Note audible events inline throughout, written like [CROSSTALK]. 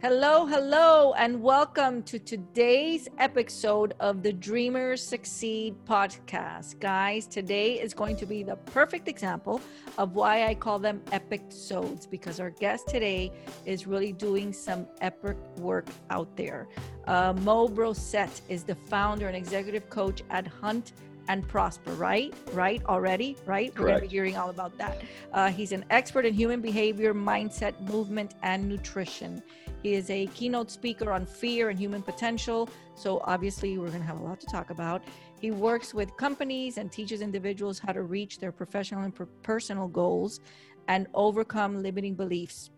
Hello, hello, and welcome to today's episode of the Dreamers Succeed podcast. Guys, today is going to be the perfect example of why I call them epic sodes because our guest today is really doing some epic work out there. Uh, Mo Brossette is the founder and executive coach at Hunt and prosper, right? Right already, right? Correct. We're going to be hearing all about that. Uh, he's an expert in human behavior, mindset, movement, and nutrition. He is a keynote speaker on fear and human potential. So, obviously, we're going to have a lot to talk about. He works with companies and teaches individuals how to reach their professional and personal goals and overcome limiting beliefs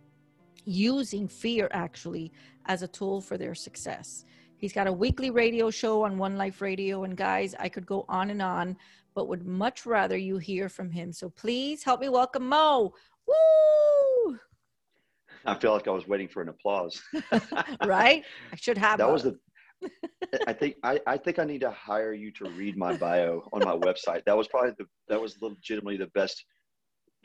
using fear actually as a tool for their success. He's got a weekly radio show on One Life Radio. And guys, I could go on and on, but would much rather you hear from him. So please help me welcome Mo. Woo! I feel like I was waiting for an applause. [LAUGHS] right? I should have. that a- was the. [LAUGHS] I think I, I think I need to hire you to read my bio on my website. That was probably the that was legitimately the best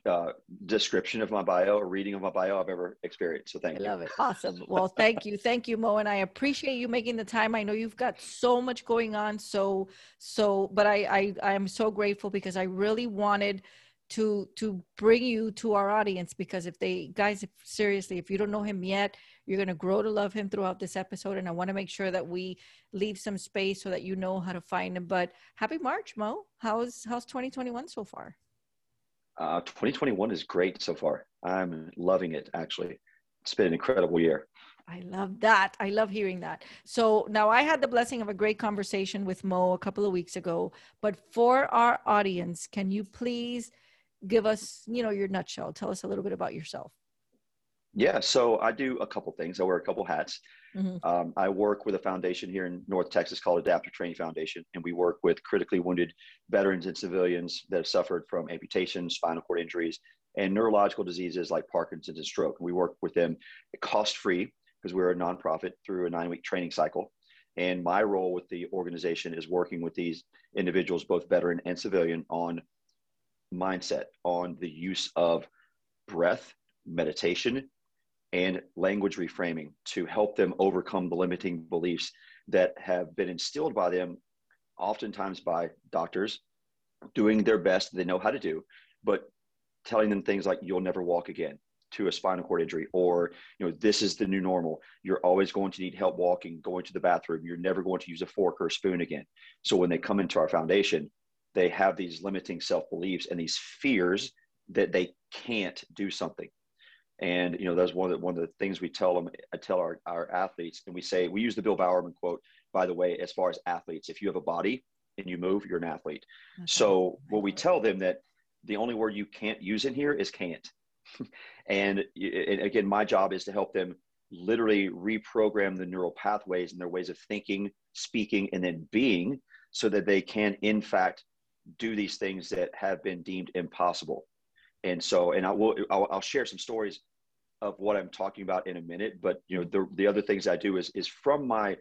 uh, description of my bio or reading of my bio I've ever experienced. So thank I you. love it. Awesome. Well, thank you. Thank you, Mo. And I appreciate you making the time. I know you've got so much going on. So, so, but I, I, I'm so grateful because I really wanted to, to bring you to our audience because if they, guys, if, seriously, if you don't know him yet, you're going to grow to love him throughout this episode. And I want to make sure that we leave some space so that you know how to find him. But happy March, Mo. How's, how's 2021 so far? Uh, 2021 is great so far. I'm loving it. Actually, it's been an incredible year. I love that. I love hearing that. So now I had the blessing of a great conversation with Mo a couple of weeks ago, but for our audience, can you please give us, you know, your nutshell? Tell us a little bit about yourself. Yeah, so I do a couple things. I wear a couple hats. Mhm. Um, I work with a foundation here in North Texas called Adaptive Training Foundation, and we work with critically wounded veterans and civilians that have suffered from amputations, spinal cord injuries, and neurological diseases like Parkinson's and stroke. And We work with them cost free because we're a nonprofit through a nine week training cycle. And my role with the organization is working with these individuals, both veteran and civilian, on mindset, on the use of breath, meditation, and language reframing to help them overcome the limiting beliefs that have been instilled by them, oftentimes by doctors doing their best they know how to do, but telling them things like you'll never walk again to a spinal cord injury or you know this is the new normal. You're always going to need help walking going to the bathroom. You're never going to use a fork or a spoon again. So when they come into our foundation they have these limiting self beliefs and these fears that they can't do something. And you know that's one of the one of the things we tell them I tell our, our athletes and we say we use the bill bowerman quote by the way as far as athletes if you have a body and you move you're an athlete. That's so what we tell them that the only word you can't use in here is can't. [LAUGHS] And, and again my job is to help them literally reprogram the neural pathways and their ways of thinking speaking and then being so that they can in fact do these things that have been deemed impossible. And so and i will i'll, I'll share some stories of what i'm talking about in a minute but you know the, the other things i do is is from my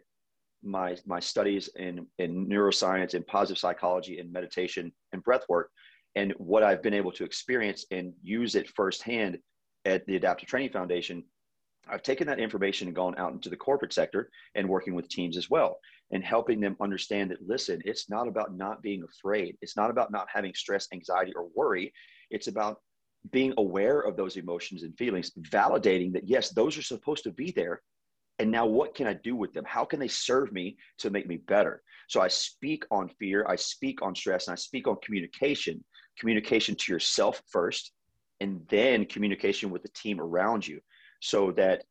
my my studies in in neuroscience and positive psychology and meditation and breath work and what i've been able to experience and use it firsthand at the adaptive training foundation i've taken that information and gone out into the corporate sector and working with teams as well and helping them understand that listen it's not about not being afraid. It's not about not having stress anxiety or worry. It's about being aware of those emotions and feelings validating that yes those are supposed to be there. And now what can i do with them? How can they serve me to make me better? So i speak on fear. I speak on stress. And i speak on communication communication to yourself first and then communication with the team around you so that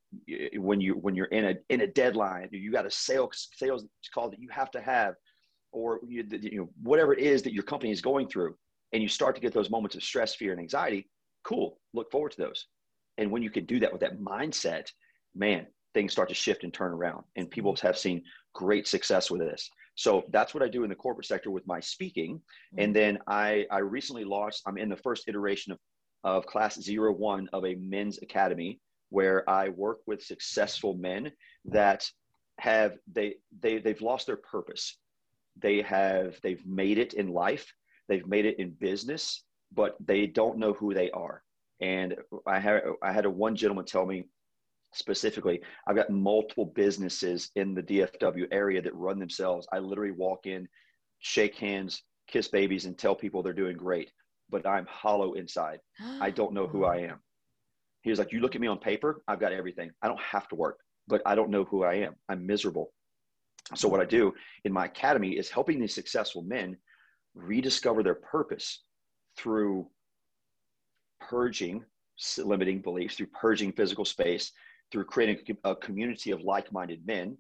when you when you're in a in a deadline you got a sales sales call that you have to have or you, you know whatever it is that your company is going through and you start to get those moments of stress fear and anxiety cool look forward to those. And when you can do that with that mindset man things start to shift and turn around and people mm-hmm. have seen great success with this. So that's what i do in the corporate sector with my speaking. Mm-hmm. And then i i recently launched i'm in the first iteration of of class zero one of a men's academy where i work with successful men that have they they they've lost their purpose they have they've made it in life they've made it in business but they don't know who they are and i had i had a one gentleman tell me specifically, I've got multiple businesses in the DFW area that run themselves. I literally walk in, shake hands, kiss babies, and tell people they're doing great, but I'm hollow inside. I don't know who I [GASPS] am. He was like, You look at me on paper, I've got everything. I don't have to work, but I don't know who I am. I'm miserable. So, what I do in my academy is helping these successful men rediscover their purpose through purging limiting beliefs, through purging physical space, through creating a community of like minded men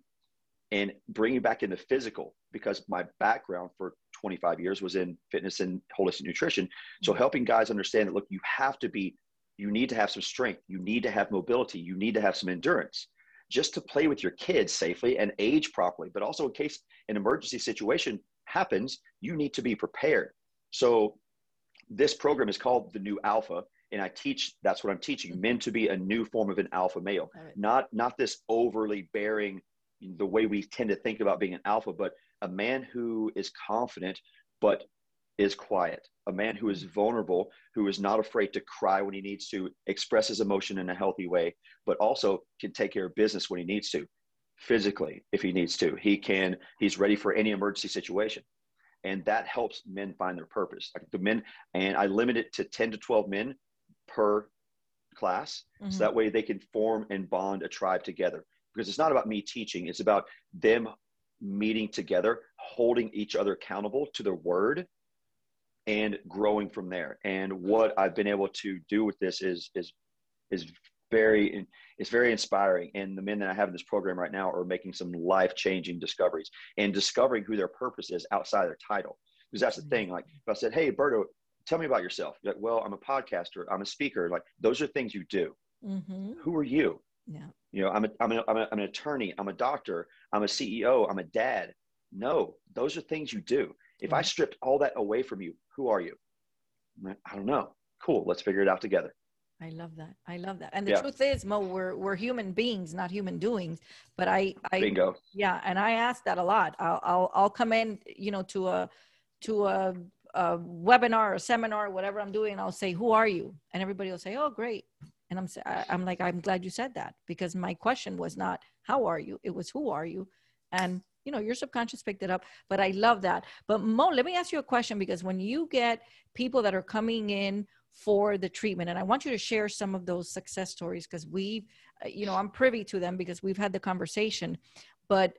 and bringing back in the physical because my background for 25 years was in fitness and holistic nutrition. So, mm-hmm. helping guys understand that look, you have to be, you need to have some strength, you need to have mobility, you need to have some endurance just to play with your kids safely and age properly. But also, in case an emergency situation happens, you need to be prepared. So, this program is called the New Alpha, and I teach. That's what I'm teaching men to be a new form of an alpha male, right. not not this overly bearing, the way we tend to think about being an alpha, but a man who is confident but is quiet, a man who is vulnerable, who is not afraid to cry when he needs to, express his emotion in a healthy way, but also can take care of business when he needs to, physically if he needs to. He can. He's ready for any emergency situation and that helps men find their purpose like the men and i limit it to 10 to 12 men per class mm-hmm. so that way they can form and bond a tribe together because it's not about me teaching it's about them meeting together holding each other accountable to their word and growing from there. And what i've been able to do with this is is is very it's very inspiring. And the men that i have in this program right now are making some life changing discoveries and discovering who their purpose is outside their title. Because that's the mm-hmm. thing like if i said hey Berta tell me about yourself. Like well i'm a podcaster. I'm a speaker. Like those are things you do. Mm-hmm. who are you? Yeah. You know I'm, a, I'm, a, I'm, a, I'm an attorney. I'm a doctor. I'm a ceo i'm a dad. No those are things you do. If i stripped all that away from you who are you like, i don't know cool let's figure it out together I love that. I love that. And the yeah. truth is, Mo, we're we're human beings, not human doings. But I, I bingo. Yeah, and I ask that a lot. I'll I'll, I'll come in, you know, to a to a, a webinar or seminar, whatever I'm doing, and I'll say, "Who are you?" And everybody will say, "Oh, great." And I'm I'm like, I'm glad you said that because my question was not how are you, it was who are you, and you know your subconscious picked it up but i love that. But mo let me ask you a question because when you get people that are coming in for the treatment and i want you to share some of those success stories because we uh, you know i'm privy to them because we've had the conversation. But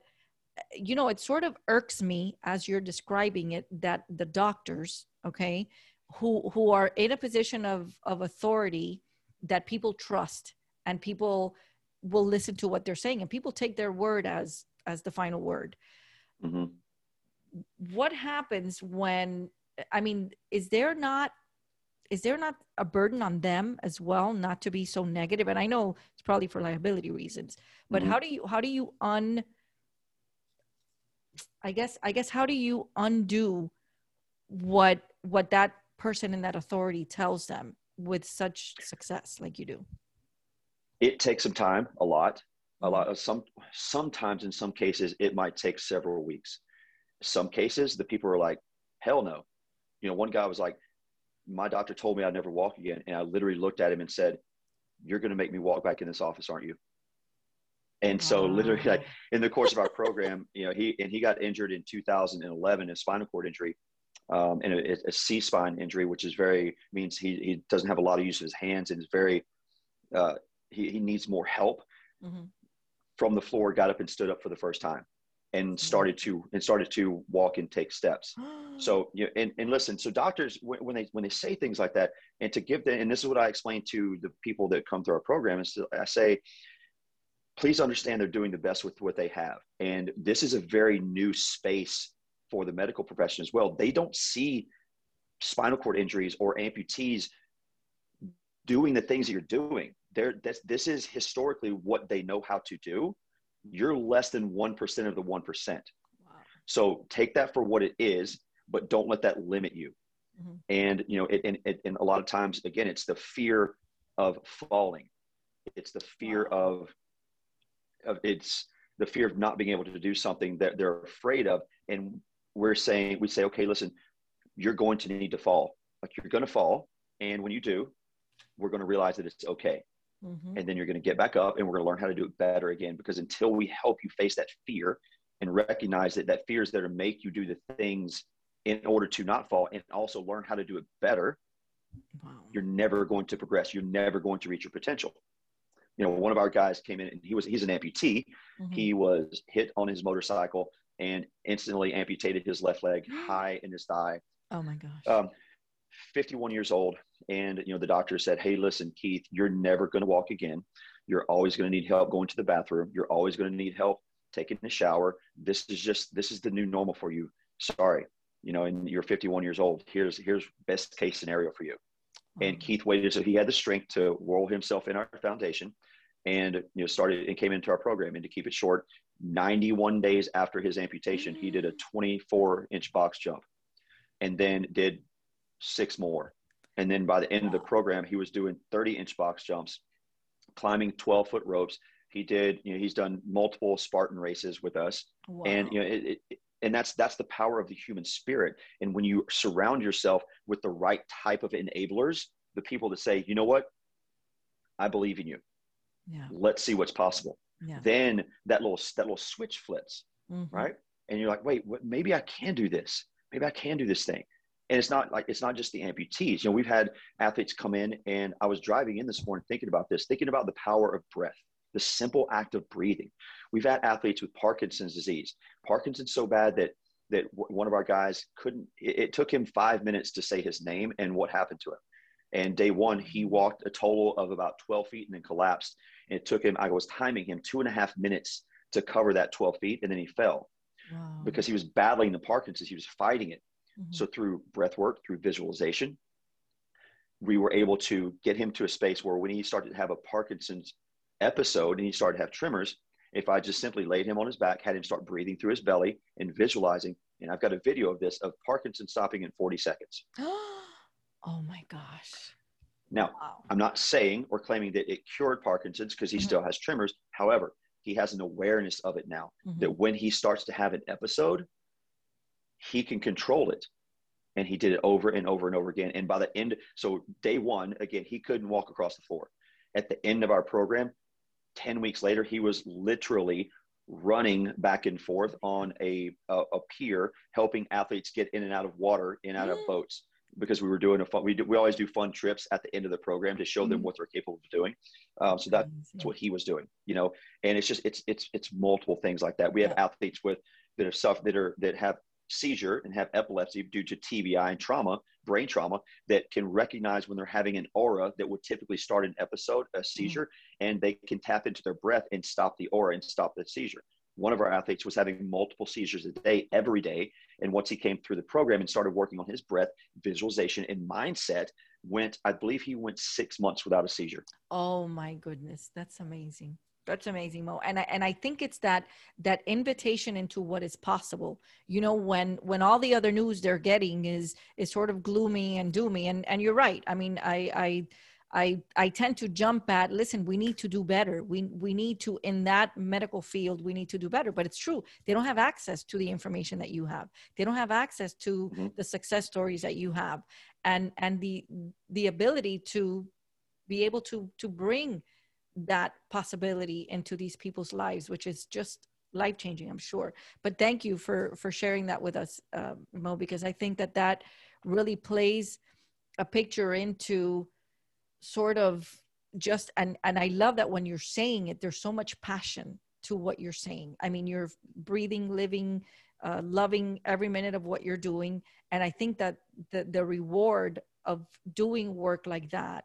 uh, you know it sort of irks me as you're describing it that the doctors okay who who are in a position of of authority that people trust and people will listen to what they're saying and people take their word as as the final word mm-hmm. what happens when i mean is there not is there not a burden on them as well not to be so negative and i know it's probably for liability reasons but mm-hmm. how do you how do you un i guess i guess how do you undo what what that person in that authority tells them with such success like you do it takes some time a lot a lot of some sometimes in some cases it might take several weeks some cases the people are like hell no you know one guy was like my doctor told me I'd never walk again. And I literally looked at him and said, You're going to make me walk back in this office, aren't you? And so, literally, like in the course of our program, you know, he and he got injured in 2011, a spinal cord injury, um, and a, a C spine injury, which is very means he he doesn't have a lot of use of his hands and is very uh, he he needs more help. Mm-hmm. From the floor, got up and stood up for the first time and mm-hmm. started to and started to walk and take steps. [GASPS] So you know, and, and listen so doctors when, when, they when they say things like that and to give them and this is what i explain to the people that come through our program is to, i say please understand they're doing the best with what they have. And this is a very new space for the medical profession as well. They don't see spinal cord injuries or amputees doing the things that you're doing They're, this, this is historically what they know how to do you're less than 1% of the 1%. Wow. So take that for what it is, but don't let that limit you. Mm-hmm. And, you know, it, and, it, and a lot of times, again, it's the fear of falling. It's the fear wow. of, of, it's the fear of not being able to do something that they're afraid of. And we're saying, we say, okay, listen, you're going to need to fall. Like you're going to fall. And when you do, we're going to realize that it's okay. Mm-hmm. and then you're going to get back up and we're going to learn how to do it better again because until we help you face that fear and recognize that that fear is there to make you do the things in order to not fall and also learn how to do it better wow. you're never going to progress you're never going to reach your potential you know one of our guys came in and he was he's an amputee mm-hmm. he was hit on his motorcycle and instantly amputated his left leg [GASPS] high in his thigh oh my gosh um, 51 years old and you know the doctor said hey listen keith you're never going to walk again. You're always going to need help going to the bathroom. You're always going to need help taking a shower. This is just this is the new normal for you. Sorry you know and you're 51 years old. Here's here's best case scenario for you. And hmm. keith waited so he had the strength to roll himself in our foundation and you know started and came into our program. And to keep it short 91 days after his amputation he did a hmm. 24 inch box jump and then did six more. And then by the end of the program, he was doing 30 inch box jumps, climbing 12 foot ropes. He did, you know, he's done multiple Spartan races with us. Wow. And, you know, it, it, and that's, that's the power of the human spirit. And when you surround yourself with the right type of enablers, the people that say, you know what, I believe in you. Yeah. Let's see what's possible. Yeah. Then that little, that little switch flips, mm-hmm. right? And you're like, wait, what, maybe I can do this. Maybe I can do this thing and it's not like it's not just the amputees. You know we've had athletes come in and i was driving in this morning thinking about this thinking about the power of breath the simple act of breathing. We've had athletes with parkinson's disease. Parkinson's so bad that that one of our guys couldn't it, it took him five minutes to say his name and what happened to him. And day one he walked a total of about 12 feet and then collapsed. And it took him i was timing him two and a half minutes to cover that 12 feet and then he fell. Wow. because he was battling the parkinson's he was fighting it Mm-hmm. So through breath work, through visualization, we were able to get him to a space where when he started to have a Parkinson's episode and he started to have tremors, if I just simply laid him on his back, had him start breathing through his belly and visualizing, and I've got a video of this of Parkinson stopping in 40 seconds. [GASPS] oh my gosh. Now, wow. I'm not saying or claiming that it cured Parkinson's because he mm-hmm. still has tremors. However, he has an awareness of it now mm-hmm. that when he starts to have an episode, he can control it. And he did it over and over and over again. And by the end so day one again he couldn't walk across the floor. At the end of our program 10 weeks later he was literally running back and forth on a, a, a pier helping athletes get in and out of water in and out of mm. boats because we were doing a fun we, do, we always do fun trips at the end of the program to show them mm. what they're capable of doing. Um, so that's what he was doing you know? And it's just it's it's it's multiple things like that. We have yeah. athletes with that have suffered that are that have seizure and have epilepsy due to TBI and trauma, brain trauma, that can recognize when they're having an aura that would typically start an episode, a seizure, mm-hmm. and they can tap into their breath and stop the aura and stop the seizure. One of our athletes was having multiple seizures a day, every day. And once he came through the program and started working on his breath, visualization, and mindset, went, I believe he went six months without a seizure. Oh my goodness. That's amazing. That's amazing, Mo. And I and I think it's that that invitation into what is possible. You know, when when all the other news they're getting is is sort of gloomy and doomy. And and you're right. I mean, I I I I tend to jump at listen, we need to do better. We we need to in that medical field, we need to do better. But it's true. They don't have access to the information that you have. They don't have access to mm-hmm. the success stories that you have. And and the the ability to be able to to bring that possibility into these people's lives, which is just life changing, I'm sure. But thank you for for sharing that with us, uh, Mo, because I think that that really plays a picture into sort of just and and I love that when you're saying it, there's so much passion to what you're saying. I mean, you're breathing, living, uh, loving every minute of what you're doing, and I think that the the reward of doing work like that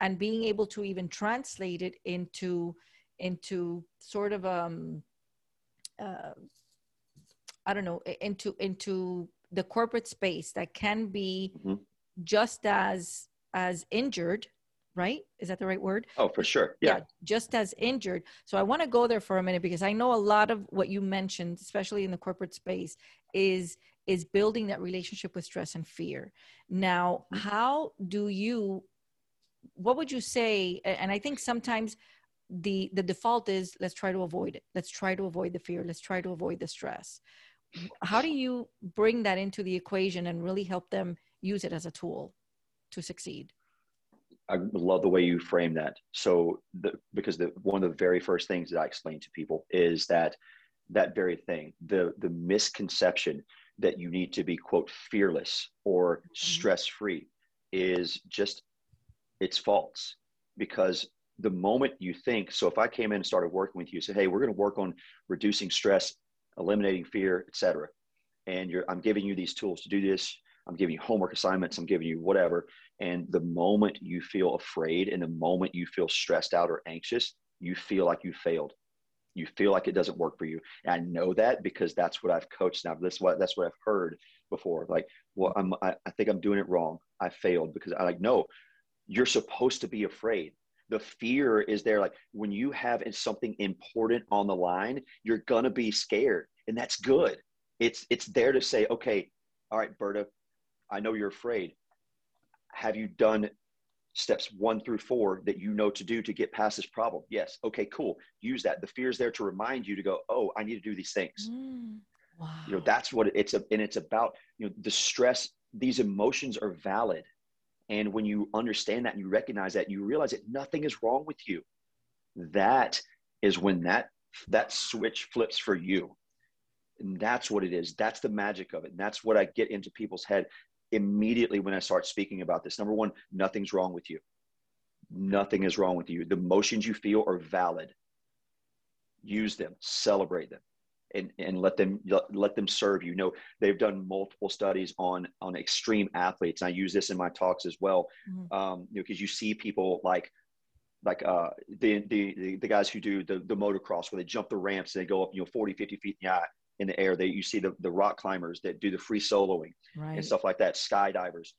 and being able to even translate it into into sort of um uh, i don't know into into the corporate space that can be mm-hmm. just as as injured right? Is that the right word? Oh for sure. Yeah, yeah just as injured. So i want to go there for a minute because i know a lot of what you mentioned especially in the corporate space is is building that relationship with stress and fear. Now mm-hmm. how do you what would you say and i think sometimes the the default is let's try to avoid it let's try to avoid the fear let's try to avoid the stress how do you bring that into the equation and really help them use it as a tool to succeed I love the way you frame that. So, the, because the one of the very first things that I explain to people is that that very thing, the the misconception that you need to be quote fearless or mm-hmm. stress free, is just it's false. Because the moment you think, so if I came in and started working with you, say, hey, we're going to work on reducing stress, eliminating fear, etc., and you're I'm giving you these tools to do this. I'm giving you homework assignments. I'm giving you whatever and the moment you feel afraid and the moment you feel stressed out or anxious, you feel like you failed. You feel like it doesn't work for you. And I know that because that's what I've coached now. That's what that's what I've heard before. Like, well, I'm I, I think I'm doing it wrong. I failed because I like no, you're supposed to be afraid. The fear is there. Like when you have something important on the line, you're gonna be scared. And that's good. It's it's there to say, okay, all right, Berta, I know you're afraid have you done steps one through four that you know to do to get past this problem? Yes. Okay, cool. Use that. The fear is there to remind you to go, oh, I need to do these things. Mm, wow. You know, that's what it's a, and it's about, you know, the stress, these emotions are valid. And when you understand that and you recognize that, you realize that nothing is wrong with you. That is when that that switch flips for you. And that's what it is. That's the magic of it. And that's what I get into people's head immediately when I start speaking about this. Number one, nothing's wrong with you. Nothing is wrong with you. The emotions you feel are valid. Use them, celebrate them, and, and let them let them serve you. you know they've done multiple studies on on extreme athletes. I use this in my talks as well. Mm-hmm. Um, you know, because you see people like like uh, the, the the guys who do the the motocross where they jump the ramps and they go up you know 40 50 feet in the, in the air. They you see the, the rock climbers that do the free soloing right. and stuff like that, skydivers.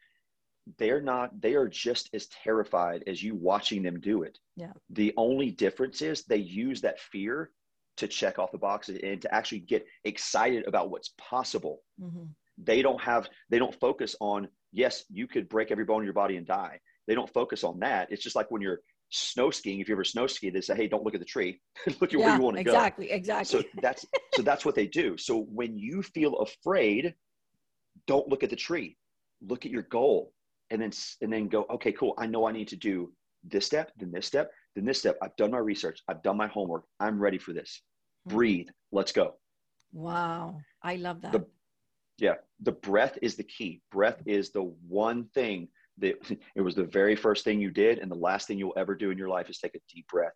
They're not, they are just as terrified as you watching them do it. Yeah. The only difference is they use that fear to check off the boxes and to actually get excited about what's possible. Mm-hmm. They don't have, they don't focus on, yes, you could break every bone in your body and die. They don't focus on that. It's just like when you're snow skiing, if you ever snow ski, they say, "Hey, don't look at the tree. [LAUGHS] look at yeah, where you want to exactly, go." Exactly, exactly. So that's so that's what they do. So when you feel afraid, don't look at the tree. Look at your goal, and then and then go. Okay, cool. I know I need to do this step, then this step, then this step. I've done my research. I've done my homework. I'm ready for this. Breathe. Let's go. Wow, I love that. The, yeah, the breath is the key. Breath is the one thing that [LAUGHS] it was the very first thing you did and the last thing you'll ever do in your life is take a deep breath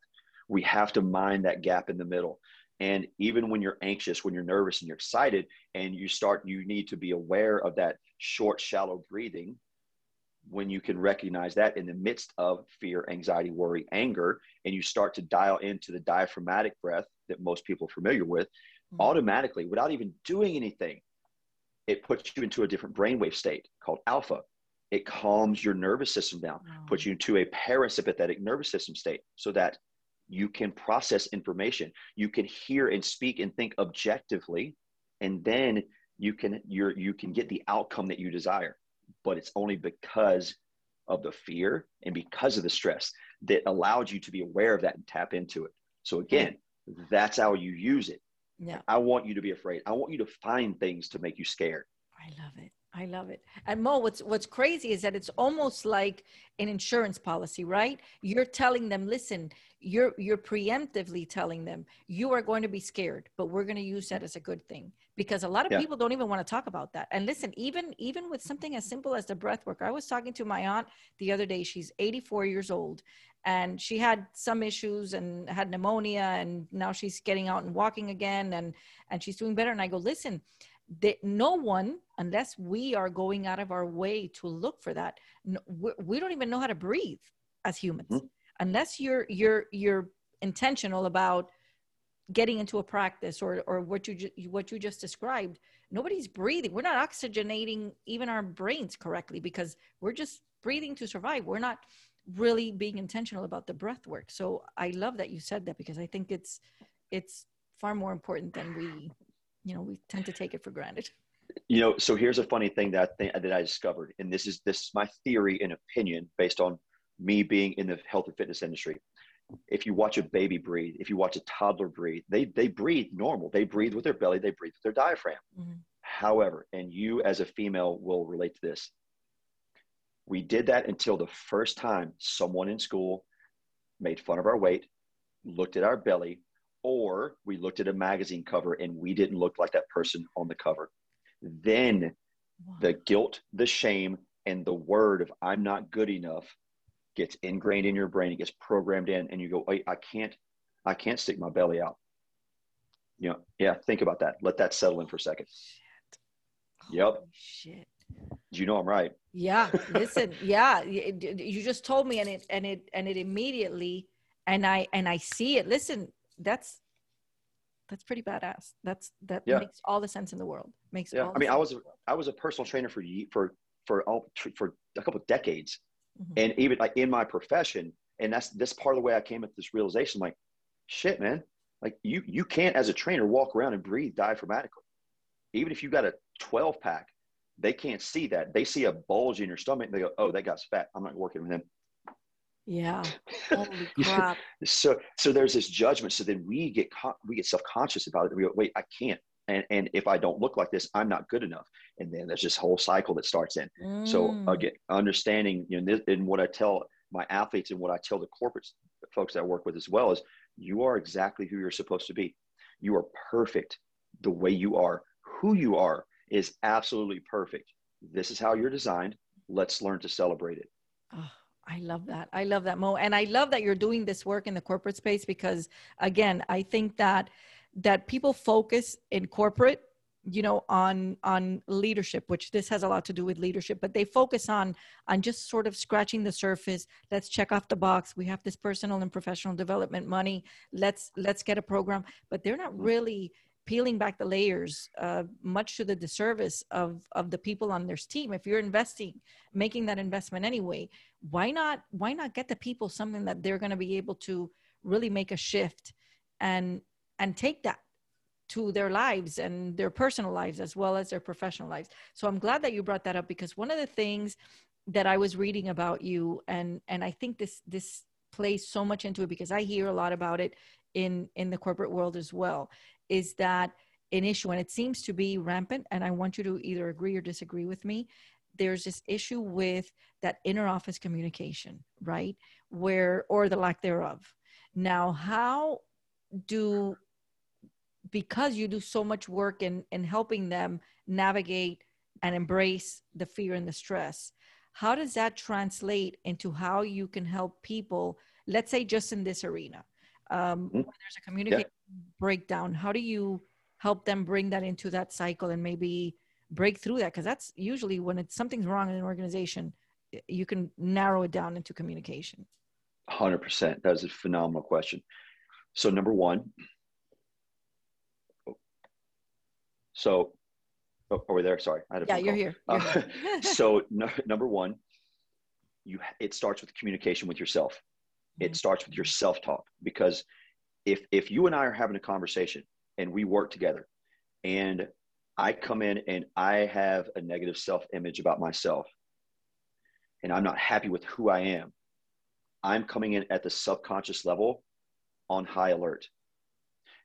we have to mind that gap in the middle and even when you're anxious when you're nervous and you're excited and you start you need to be aware of that short shallow breathing when you can recognize that in the midst of fear anxiety worry anger and you start to dial into the diaphragmatic breath that most people are familiar with mm-hmm. automatically without even doing anything it puts you into a different brainwave state called alpha it calms your nervous system down, puts you into a parasympathetic nervous system state so that you can process information. You can hear and speak and think objectively, and then you can you're you can get the outcome that you desire. But it's only because of the fear and because of the stress that allowed you to be aware of that and tap into it. So again, that's how you use it. Yeah. I want you to be afraid. I want you to find things to make you scared. I love it. I love it. And Mo, what's what's crazy is that it's almost like an insurance policy, right? You're telling them, listen, you're you're preemptively telling them you are going to be scared, but we're going to use that as a good thing because a lot of yeah. people don't even want to talk about that. And listen, even even with something as simple as the breath work, I was talking to my aunt the other day. She's 84 years old, and she had some issues and had pneumonia, and now she's getting out and walking again, and and she's doing better. And I go, listen that no one unless we are going out of our way to look for that no, we don't even know how to breathe as humans. Mm-hmm. unless you're you're you're intentional about getting into a practice or or what you ju- what you just described nobody's breathing. We're not oxygenating even our brains correctly because we're just breathing to survive. We're not really being intentional about the breath work. So i love that you said that because i think it's it's far more important than we you know we tend to take it for granted. You know so here's a funny thing that I that i discovered and this is this is my theory and opinion based on me being in the health and fitness industry. If you watch a baby breathe if you watch a toddler breathe they they breathe normal. They breathe with their belly. They breathe with their diaphragm. Mm-hmm. however and you as a female will relate to this We did that until the first time someone in school made fun of our weight, looked at our belly, or we looked at a magazine cover and we didn't look like that person on the cover. Then wow. the guilt, the shame, and the word of I'm not good enough gets ingrained in your brain. It gets programmed in, and you go, I can't, I can't stick my belly out. You know, yeah, think about that. Let that settle in for a second. Shit. Yep. Holy shit. You know I'm right. Yeah. Listen. yeah. You just told me, and it and it and it immediately, and I and I see it. Listen, that's that's pretty badass. That's that yeah. makes all the sense in the world. Makes yeah. I mean, I was I was a personal trainer for for for all for a couple of decades, mm-hmm. and even like in my profession, and that's this part of the way I came at this realization. Like, shit, man. Like you you can't as a trainer walk around and breathe diaphragmatically. Even if you got a 12 pack, they can't see that. They see a bulge in your stomach. And they go, "Oh, that guy's fat. I'm not working with him." Yeah. Holy [LAUGHS] crap. so so there's this judgment. So then we get we get self conscious about it. We go, wait, I can't. And and if I don't look like this, I'm not good enough. And then there's this whole cycle that starts in. Mm. So again, understanding, you know, this, and what I tell my athletes and what I tell the corporate folks that I work with as well is, you are exactly who you're supposed to be. You are perfect the way you are. Who you are is absolutely perfect. This is how you're designed. Let's learn to celebrate it. Oh I love that. I love that, Mo. And I love that you're doing this work in the corporate space because again, I think that that people focus in corporate you know on on leadership which this has a lot to do with leadership but they focus on on just sort of scratching the surface let's check off the box we have this personal and professional development money let's let's get a program but they're not really peeling back the layers, uh, much to the disservice of of the people on their team. If you're investing, making that investment anyway, why not why not get the people something that they're going to be able to really make a shift and and take that to their lives and their personal lives as well as their professional lives. So I'm glad that you brought that up because one of the things that I was reading about you and and I think this this plays so much into it because I hear a lot about it in in the corporate world as well is that an issue and it seems to be rampant and i want you to either agree or disagree with me. There's this issue with that inner office communication right? Where or the lack thereof. Now how do because you do so much work in in helping them navigate and embrace the fear and the stress how does that translate into how you can help people let's say just in this arena um, mm-hmm. there's a communication yeah. breakdown how do you help them bring that into that cycle and maybe break through that? Because that's usually when it's something's wrong in an organization you can narrow it down into communication. 100% that is a phenomenal question. So number one so oh, are we there? Sorry I had a yeah you're here, you're uh, here. [LAUGHS] so [LAUGHS] no, number one you it starts with communication with yourself it mm-hmm. starts with your self-talk because if if you and I are having a conversation and we work together and I come in and I have a negative self-image about myself and I'm not happy with who I am, I'm coming in at the subconscious level on high alert.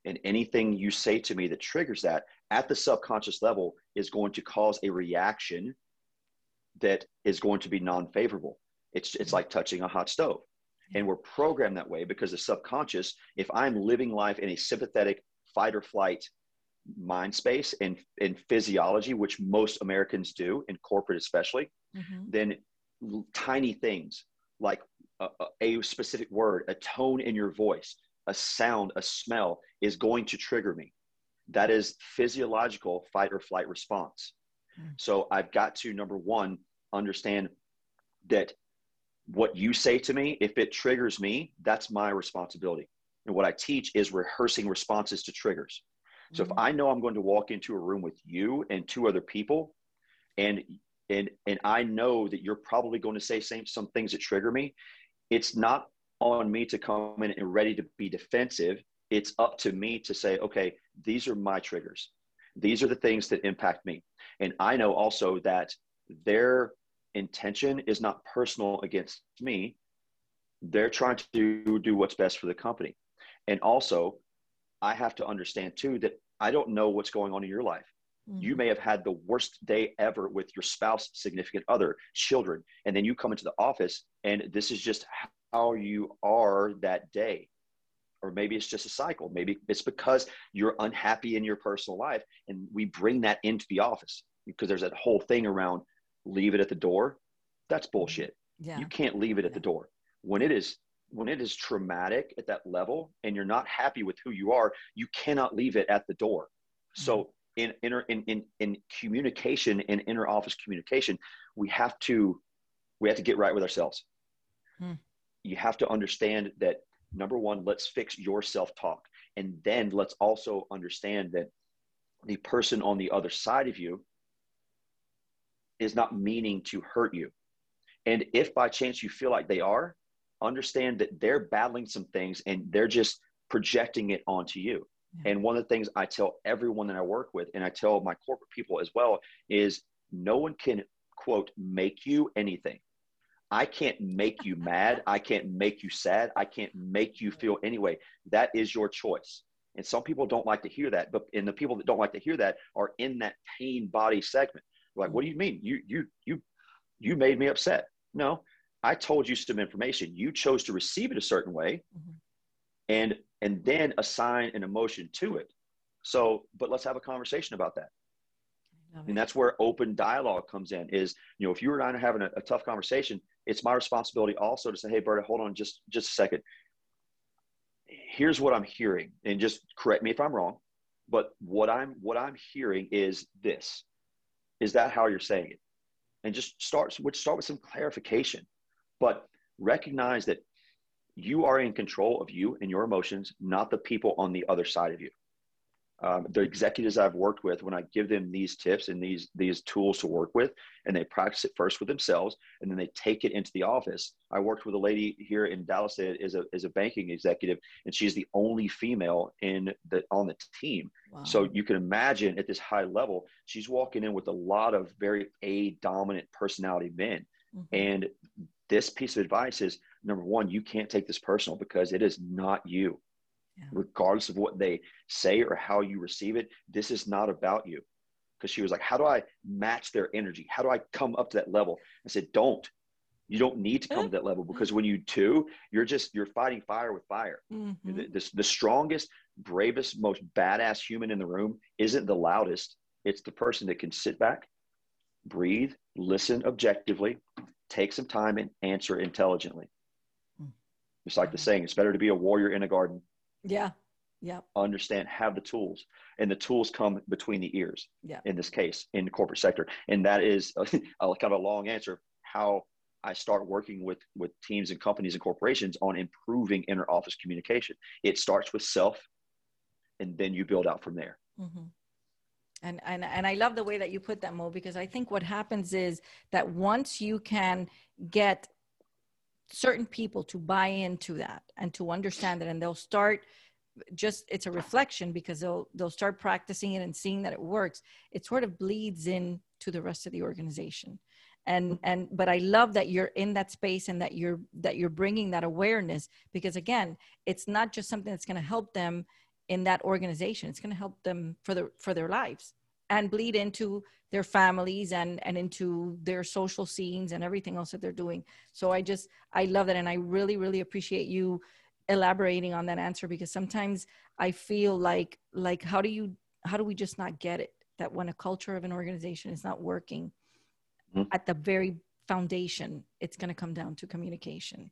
And anything you say to me that triggers that at the subconscious level is going to cause a reaction that is going to be non-favorable. It's, it's like touching a hot stove. And we're programmed that way because the subconscious, if I'm living life in a sympathetic fight or flight mind space and, and physiology, which most Americans do, in corporate especially, mm-hmm. then tiny things like a, a specific word, a tone in your voice, a sound, a smell is going to trigger me. That is physiological fight or flight response. Mm. So I've got to, number one, understand that what you say to me, if it triggers me, that's my responsibility. And what I teach is rehearsing responses to triggers. So mm-hmm. if I know I'm going to walk into a room with you and two other people, and and and I know that you're probably going to say same, some things that trigger me, it's not on me to come in and ready to be defensive. It's up to me to say, okay, these are my triggers. These are the things that impact me. And I know also that their intention is not personal against me. They're trying to do what's best for the company. And also, I have to understand too that I don't know what's going on in your life. Mm-hmm. You may have had the worst day ever with your spouse, significant other, children, and then you come into the office and this is just how you are that day. Or maybe it's just a cycle. Maybe it's because you're unhappy in your personal life. And we bring that into the office because there's that whole thing around leave it at the door. That's bullshit. Yeah. You can't leave it at the door. When it is when it is traumatic at that level and you're not happy with who you are, you cannot leave it at the door. So in inner in, in in communication in inner office communication, we have to we have to get right with ourselves. Hmm. You have to understand that number one, let's fix your self-talk. And then let's also understand that the person on the other side of you is not meaning to hurt you. And if by chance you feel like they are, understand that they're battling some things and they're just projecting it onto you. Yeah. And one of the things I tell everyone that I work with, and I tell my corporate people as well, is no one can, quote, make you anything. I can't make you [LAUGHS] mad. I can't make you sad. I can't make you feel anyway. That is your choice. And some people don't like to hear that, but and the people that don't like to hear that are in that pain body segment. Like, what do you mean? You you you you made me upset. No, I told you some information. You chose to receive it a certain way, Mhm. and and then assign an emotion to it. So, but let's have a conversation about that. And that's where open dialogue comes in. Is you know, if you and I are having a, a tough conversation, it's my responsibility also to say, "Hey, Berta, hold on, just just a second. Here's what I'm hearing, and just correct me if I'm wrong. But what I'm what I'm hearing is this. Is that how you're saying it? And just start would start with some clarification, but recognize that you are in control of you and your emotions, not the people on the other side of you um, the executives I've worked with, when I give them these tips and these these tools to work with, and they practice it first with themselves, and then they take it into the office. I worked with a lady here in Dallas that is a is a banking executive, and she's the only female in the on the team. Wow. So you can imagine at this high level, she's walking in with a lot of very A dominant personality men, Mhm. and this piece of advice is number one, you can't take this personal because it is not you Yeah. regardless of what they say or how you receive it. This is not about you. Because she was like, How do I match their energy? How do I come up to that level? I said, Don't. You don't need to come to that level mm-hmm. because when you do, you're just you're fighting fire with fire. Mhm. The, the, the strongest, bravest, most badass human in the room isn't the loudest. It's the person that can sit back, breathe, listen objectively, take some time, and answer intelligently. Hmm. It's like the hmm. saying, it's better to be a warrior in a garden Yeah. Yeah. understand, have the tools, and the tools come between the ears. Yeah. In this case, in the corporate sector, and that is [LAUGHS] a, a kind of a long answer. How I start working with with teams and companies and corporations on improving inter office communication. It starts with self, and then you build out from there. hmm And, and and I love the way that you put that, Mo, because I think what happens is that once you can get certain people to buy into that and to understand it, and they'll start just it's a reflection because they'll they'll start practicing it and seeing that it works. It sort of bleeds in to the rest of the organization. And and but I love that you're in that space and that you're that you're bringing that awareness because again, it's not just something that's going to help them in that organization it's going to help them for their for their lives and bleed into their families and and into their social scenes and everything else that they're doing. So i just i love that and i really really appreciate you elaborating on that answer because sometimes i feel like like how do you how do we just not get it? That when a culture of an organization is not working Mhm. at the very foundation it's going to come down to communication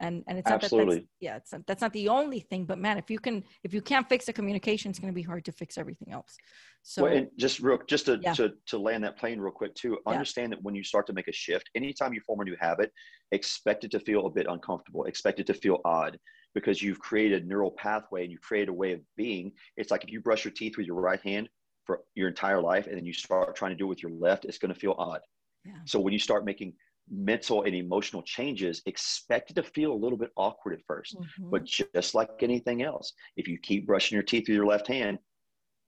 and and it's not that that's, Absolutely. yeah it's not, that's not the only thing but man if you can if you can't fix the communication it's going to be hard to fix everything else so well, and just real, just to, Yeah. to to land that plane real quick too. Yeah. Understand that when you start to make a shift, anytime you form a new habit, expect it to feel a bit uncomfortable. Expect it to feel odd because you've created a neural pathway and you create a way of being. It's like if you brush your teeth with your right hand for your entire life, and then you start trying to do it with your left, it's going to feel odd. yeah So when you start making mental and emotional changes, expect it to feel a little bit awkward at 1st Mhm. But just like anything else, if you keep brushing your teeth with your left hand,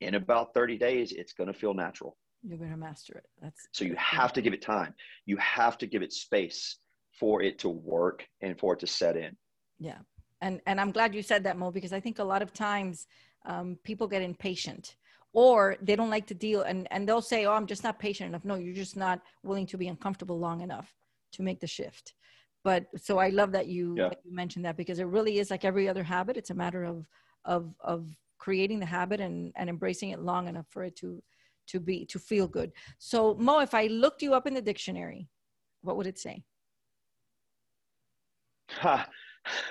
in about 30 days, it's going to feel natural. you're going to master it that's So you have to give it time. You have to give it space for it to work and for it to set in. Yeah, and and I'm glad you said that, Mo, because I think a lot of times um, people get impatient, or they don't like to deal and and they'll say oh i'm just not patient enough no you're just not willing to be uncomfortable long enough to make the shift but so i love that you, Yeah. that you mentioned that because it really is like every other habit it's a matter of of of creating the habit and and embracing it long enough for it to to be to feel good so mo if i looked you up in the dictionary what would it say Ha. [LAUGHS]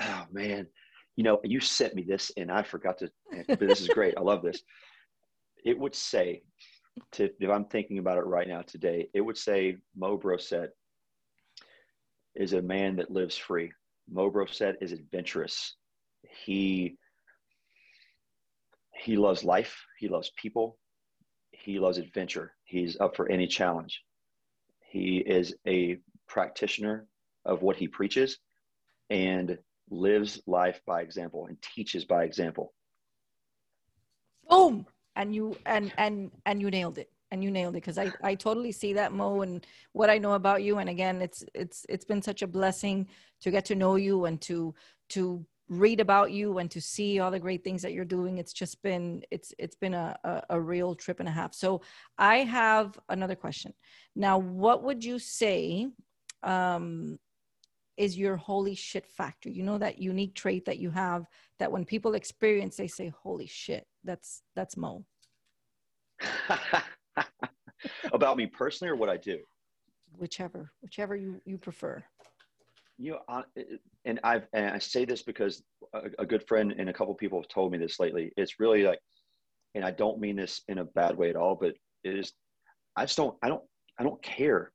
oh man, you know you sent me this and I forgot to. But this is great. I love this. It would say, to, if I'm thinking about it right now today, it would say Mo Brossette is a man that lives free. Mo Brossette is adventurous. He he loves life. He loves people. He loves adventure. He's up for any challenge. He is a practitioner of what he preaches and lives life by example and teaches by example. boom and you and and and you nailed it and you nailed it because i i totally see that mo and what i know about you and again it's it's it's been such a blessing to get to know you and to to read about you and to see all the great things that you're doing. It's just been it's it's been a, a, a real trip and a half. So i have another question. Now what would you say um is your holy shit factor you know that unique trait that you have that when people experience they say holy shit that's that's mo [LAUGHS] About me personally or what I do? whichever whichever you you prefer You know, I, uh, and I've and I say this because a, a good friend and a couple people have told me this lately. It's really like, and I don't mean this in a bad way at all, but it is. I just don't. I don't. I don't care.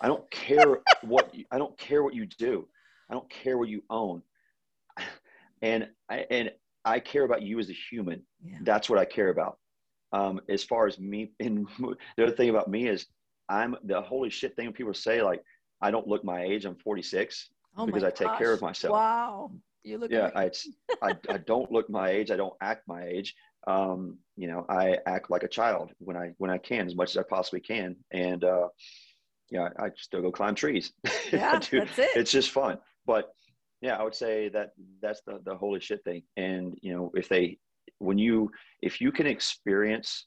I don't care what. You, I don't care what you do. I don't care what you own. And I and I care about you as a human. yeah That's what I care about. Um, as far as me, and the other thing about me is I'm the holy shit thing people say like I don't look my age. I'm 46 oh because I take care of myself. wow you look Yeah. I, I I don't look my age. I don't act my age. Um, you know, I act like a child when I when I can, as much as I possibly can. And uh, yeah, I still go climb trees. [LAUGHS] yeah Dude, that's it it's just fun. But yeah, I would say that that's the the holy shit thing. And you know, if they when you if you can experience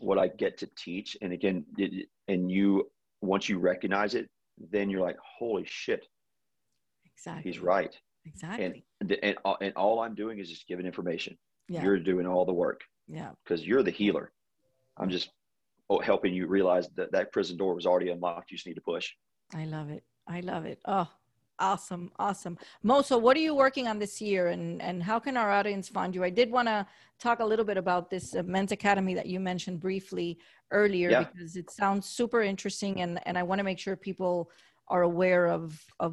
what I get to teach, and again, it, and you once you recognize it, then you're like, holy shit, exactly he's right. exactly And and all, and all I'm doing is just giving information. yeah You're doing all the work yeah because you're the healer. I'm just helping you realize that that prison door was already unlocked. You just need to push. i love it i love it oh awesome awesome mo so what are you working on this year and and how can our audience find you i did want to talk a little bit about this uh, men's academy that you mentioned briefly earlier Yeah. because it sounds super interesting and and i want to make sure people are aware of of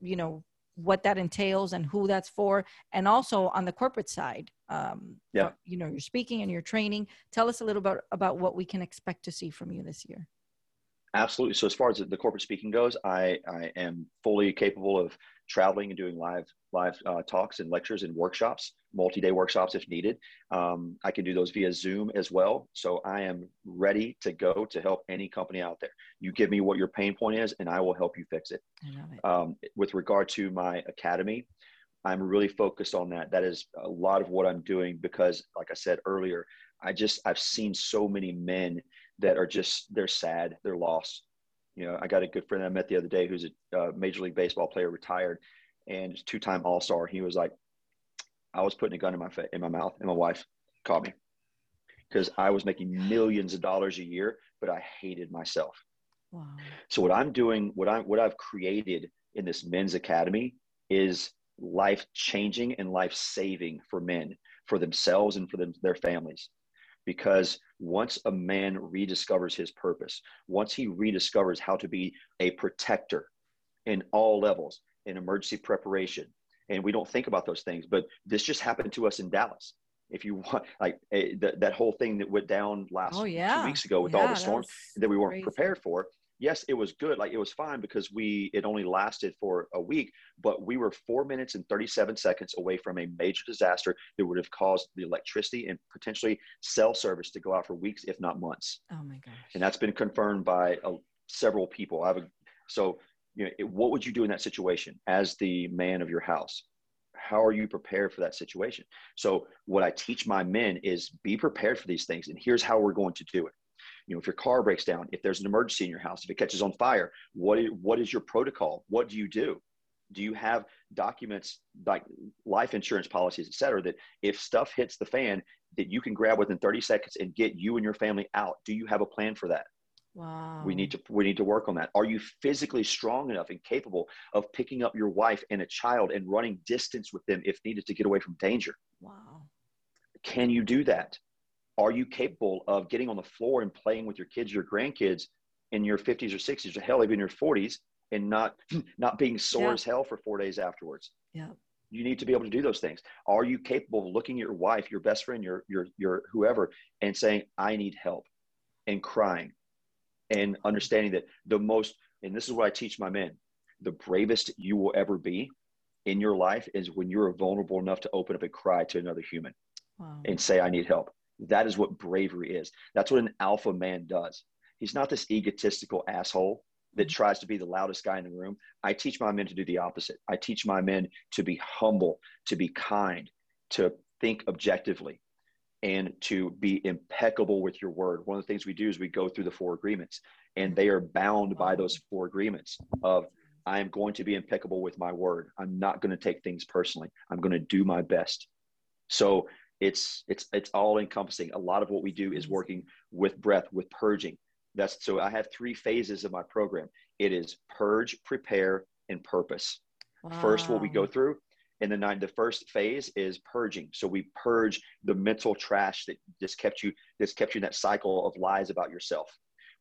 you know what that entails and who that's for and also on the corporate side um Yeah. you know you're speaking and you're training tell us a little bit about what we can expect to see from you this year Absolutely. So as far as the corporate speaking goes, I, I am fully capable of traveling and doing live live uh, talks and lectures and workshops, multi-day workshops if needed. Um, I can do those via Zoom as well. So I am ready to go to help any company out there. You give me what your pain point is, and I will help you fix it. i love it um, with regard to my academy i'm really focused on that that is a lot of what i'm doing because like i said earlier i just i've seen so many men that are just they're sad they're lost. You know i got a good friend i met the other day who's a uh, major league baseball player retired and two-time all-star. He was like i was putting a gun in my fa- in my mouth and my wife called me. Because i was making millions of dollars a year but i hated myself. Wow. So what I'm doing, what I'm what I've created in this men's academy is life changing and life saving for men, for themselves and for them, their families. Because once a man rediscovers his purpose, once he rediscovers how to be a protector in all levels, in emergency preparation, and we don't think about those things, but this just happened to us in Dallas. If you want, like eh, that, that whole thing that went down last oh yeah two weeks ago with all the storms that we weren't crazy. prepared for yes it was good like it was fine because we it only lasted for a week but we were four minutes and 37 seconds away from a major disaster that would have caused the electricity and potentially cell service to go out for weeks if not months. Oh my gosh. And that's been confirmed by uh, several people. I have a so you know it, what would you do in that situation as the man of your house? How are you prepared for that situation? So what i teach my men is be prepared for these things and here's how we're going to do it you know if your car breaks down if there's an emergency in your house if it catches on fire what is, what is your protocol? What do you do? Do you have documents like life insurance policies et cetera that if stuff hits the fan that you can grab within 30 seconds and get you and your family out? Do you have a plan for that? Wow. we need to we need to work on that. Are you physically strong enough and capable of picking up your wife and a child and running distance with them if needed to get away from danger? Wow. can you do that are you capable of getting on the floor and playing with your kids your grandkids in your 50s or 60s or hell even your 40s and not [CLEARS THROAT] not being sore Yeah. as hell for four days afterwards Yeah. you need to be able to do those things are you capable of looking at your wife your best friend your your your whoever and saying i need help and crying and understanding that the most and this is what i teach my men the bravest you will ever be in your life is when you're vulnerable enough to open up and cry to another human Wow. and say i need help that is what bravery is. That's what an alpha man does. He's not this egotistical asshole that mm-hmm. tries to be the loudest guy in the room. I teach my men to do the opposite. I teach my men to be humble to be kind to think objectively and to be impeccable with your word. One of the things we do is we go through the four agreements and they are bound by mm-hmm. those four agreements of i am going to be impeccable with my word. I'm not going to take things personally. I'm going to do my best. So it's it's it's all encompassing. A lot of what we do is working with breath with purging. That's so i have three phases of my program. It is purge prepare and purpose. First what we go through. And the nine the first phase is purging. So we purge the mental trash that just kept you that's kept you in that cycle of lies about yourself.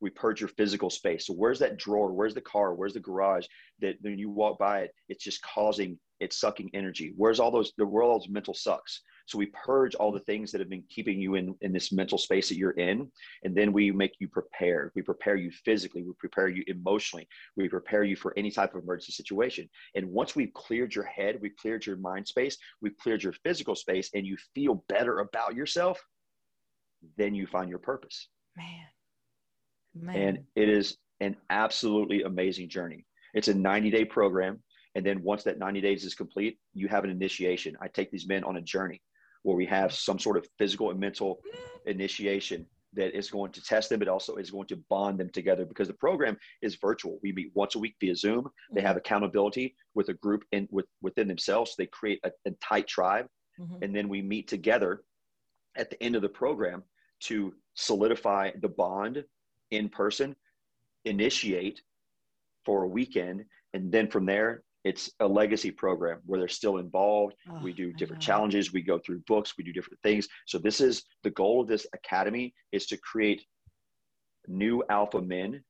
We purge your physical space. So where's that drawer? Where's the car? Where's the garage that when you walk by it it's just causing it's sucking energy. Where's all those the world's mental sucks so we purge all the things that have been keeping you in in this mental space that you're in and then we make you prepared we prepare you physically we prepare you emotionally we prepare you for any type of emergency situation and once we've cleared your head, we've cleared your mind space, we've cleared your physical space, and you feel better about yourself, then you find your purpose. Man. Man. And it is an absolutely amazing journey. It's a 90 day program. And then once that 90 days is complete, you have an initiation. I take these men on a journey where we have some sort of physical and mental initiation that is going to test them, but also is going to bond them together because the program is virtual. We meet once a week via Zoom. They have accountability with a group in with within themselves. They create a, a tight tribe, Mhm. and then we meet together at the end of the program to solidify the bond in person, initiate for a weekend, and then from there it's a legacy program where they're still involved. Oh, we do different challenges. We go through books. We do different things. So this is the goal of this academy is to create new alpha men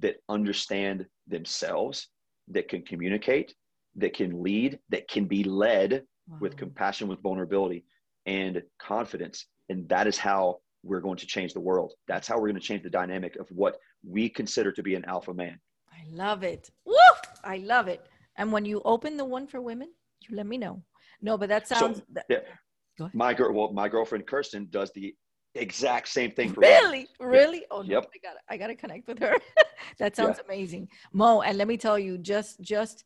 that understand themselves, that can communicate, that can lead, that can be led with compassion, with vulnerability, and confidence. And that is how we're going to change the world. That's how we're going to change the dynamic of what we consider to be an alpha man. I love it. Woo! I love it. And when you open the one for women, you let me know. No, but that sounds that- yeah. My girl, well, my girlfriend Kirsten does the exact same thing for women. really, really. Oh no, Yep. I got I got to connect with her. [LAUGHS] that sounds amazing, Mo. And let me tell you, just just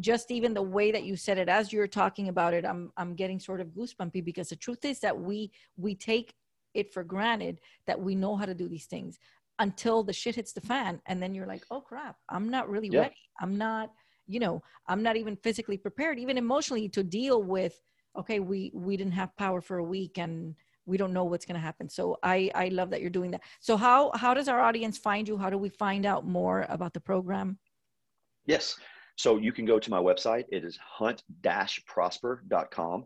just even the way that you said it as you're talking about it, I'm I'm getting sort of goosebumpy because the truth is that we we take it for granted that we know how to do these things until the shit hits the fan, and then you're like, oh crap, I'm not really Yeah. ready. I'm not, you know, I'm not even physically prepared, even emotionally, to deal with. Okay, we we didn't have power for a week, and we don't know what's going to happen. So I I love that you're doing that. So how how does our audience find you? How do we find out more about the program? Yes. So you can go to my website. It is hunt-prosper.com.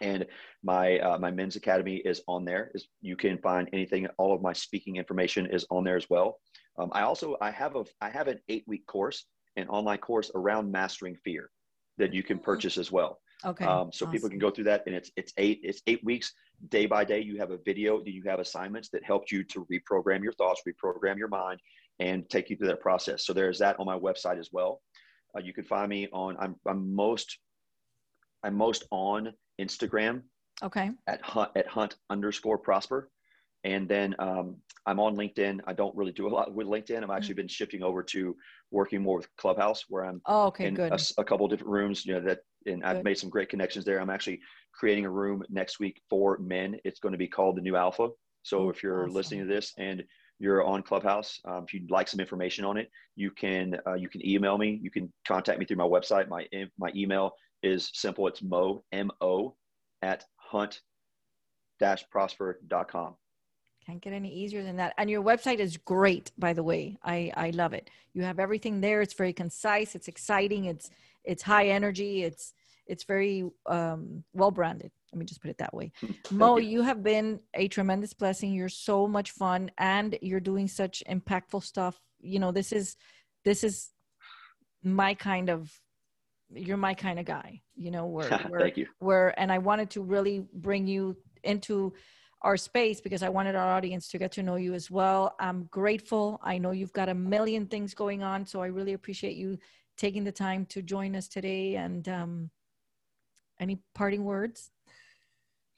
And my uh, my men's academy is on there. Is you can find anything. All of my speaking information is on there as well. Um, I also I have a I have an eight week course, an online course around mastering fear, that you can purchase as well. Okay. Um, so people can go through that, and it's it's eight it's eight weeks day by day. You have a video, you have assignments that help you to reprogram your thoughts, reprogram your mind, and take you through that process. So there's that on my website as well. Uh, you can find me on I'm I'm most I'm most on Instagram Okay. at hunt at hunt underscore prosper, and then um, I'm on LinkedIn. I don't really do a lot with LinkedIn. I've actually been shifting over to working more with Clubhouse, where I'm Oh, okay. in Good. a, a couple different rooms. You know that and I've made some great connections there. I'm actually creating a room next week for men. It's going to be called the New Alpha. So if you're awesome. listening to this and you're on Clubhouse, um, if you'd like some information on it, you can uh, you can email me. You can contact me through my website. My my email is simple. It's mo m o at hunt dash prosper.com. Can't get any easier than that. And your website is great, by the way. I I love it. You have everything there. It's very concise. It's exciting. It's it's high energy. It's it's very um, well branded. Let me just put it that way. [LAUGHS] Mo, you. you. have been a tremendous blessing. You're so much fun, and you're doing such impactful stuff. You know, this is this is my kind of. You're my kind of guy. You know, where [LAUGHS] where Thank you. where and I wanted to really bring you into our space because I wanted our audience to get to know you as well. I'm grateful. I know you've got a million things going on, so I really appreciate you taking the time to join us today. And um, any parting words?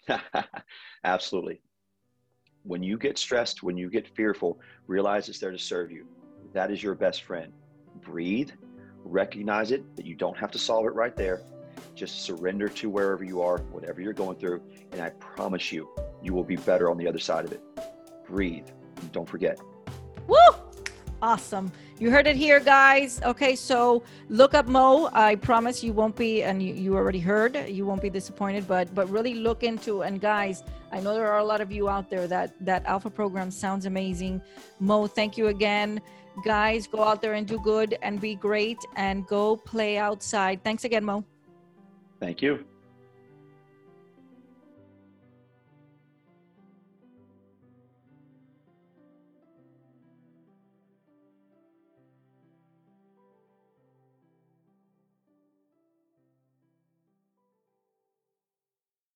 [LAUGHS] Absolutely. When you get stressed, when you get fearful, realize it's there to serve you. That is your best friend. Breathe, recognize it, that you don't have to solve it right there. Just surrender to wherever you are, whatever you're going through, and I promise you, you will be better on the other side of it. Breathe. Don't forget. Woo! Awesome. You heard it here, guys. Okay, so look up Mo. I promise you won't be, and you, you already heard, you won't be disappointed, but but really look into and guys, I know there are a lot of you out there that that alpha program sounds amazing. Mo, thank you again. Guys, go out there and do good and be great and go play outside. Thanks again, Mo. Thank you.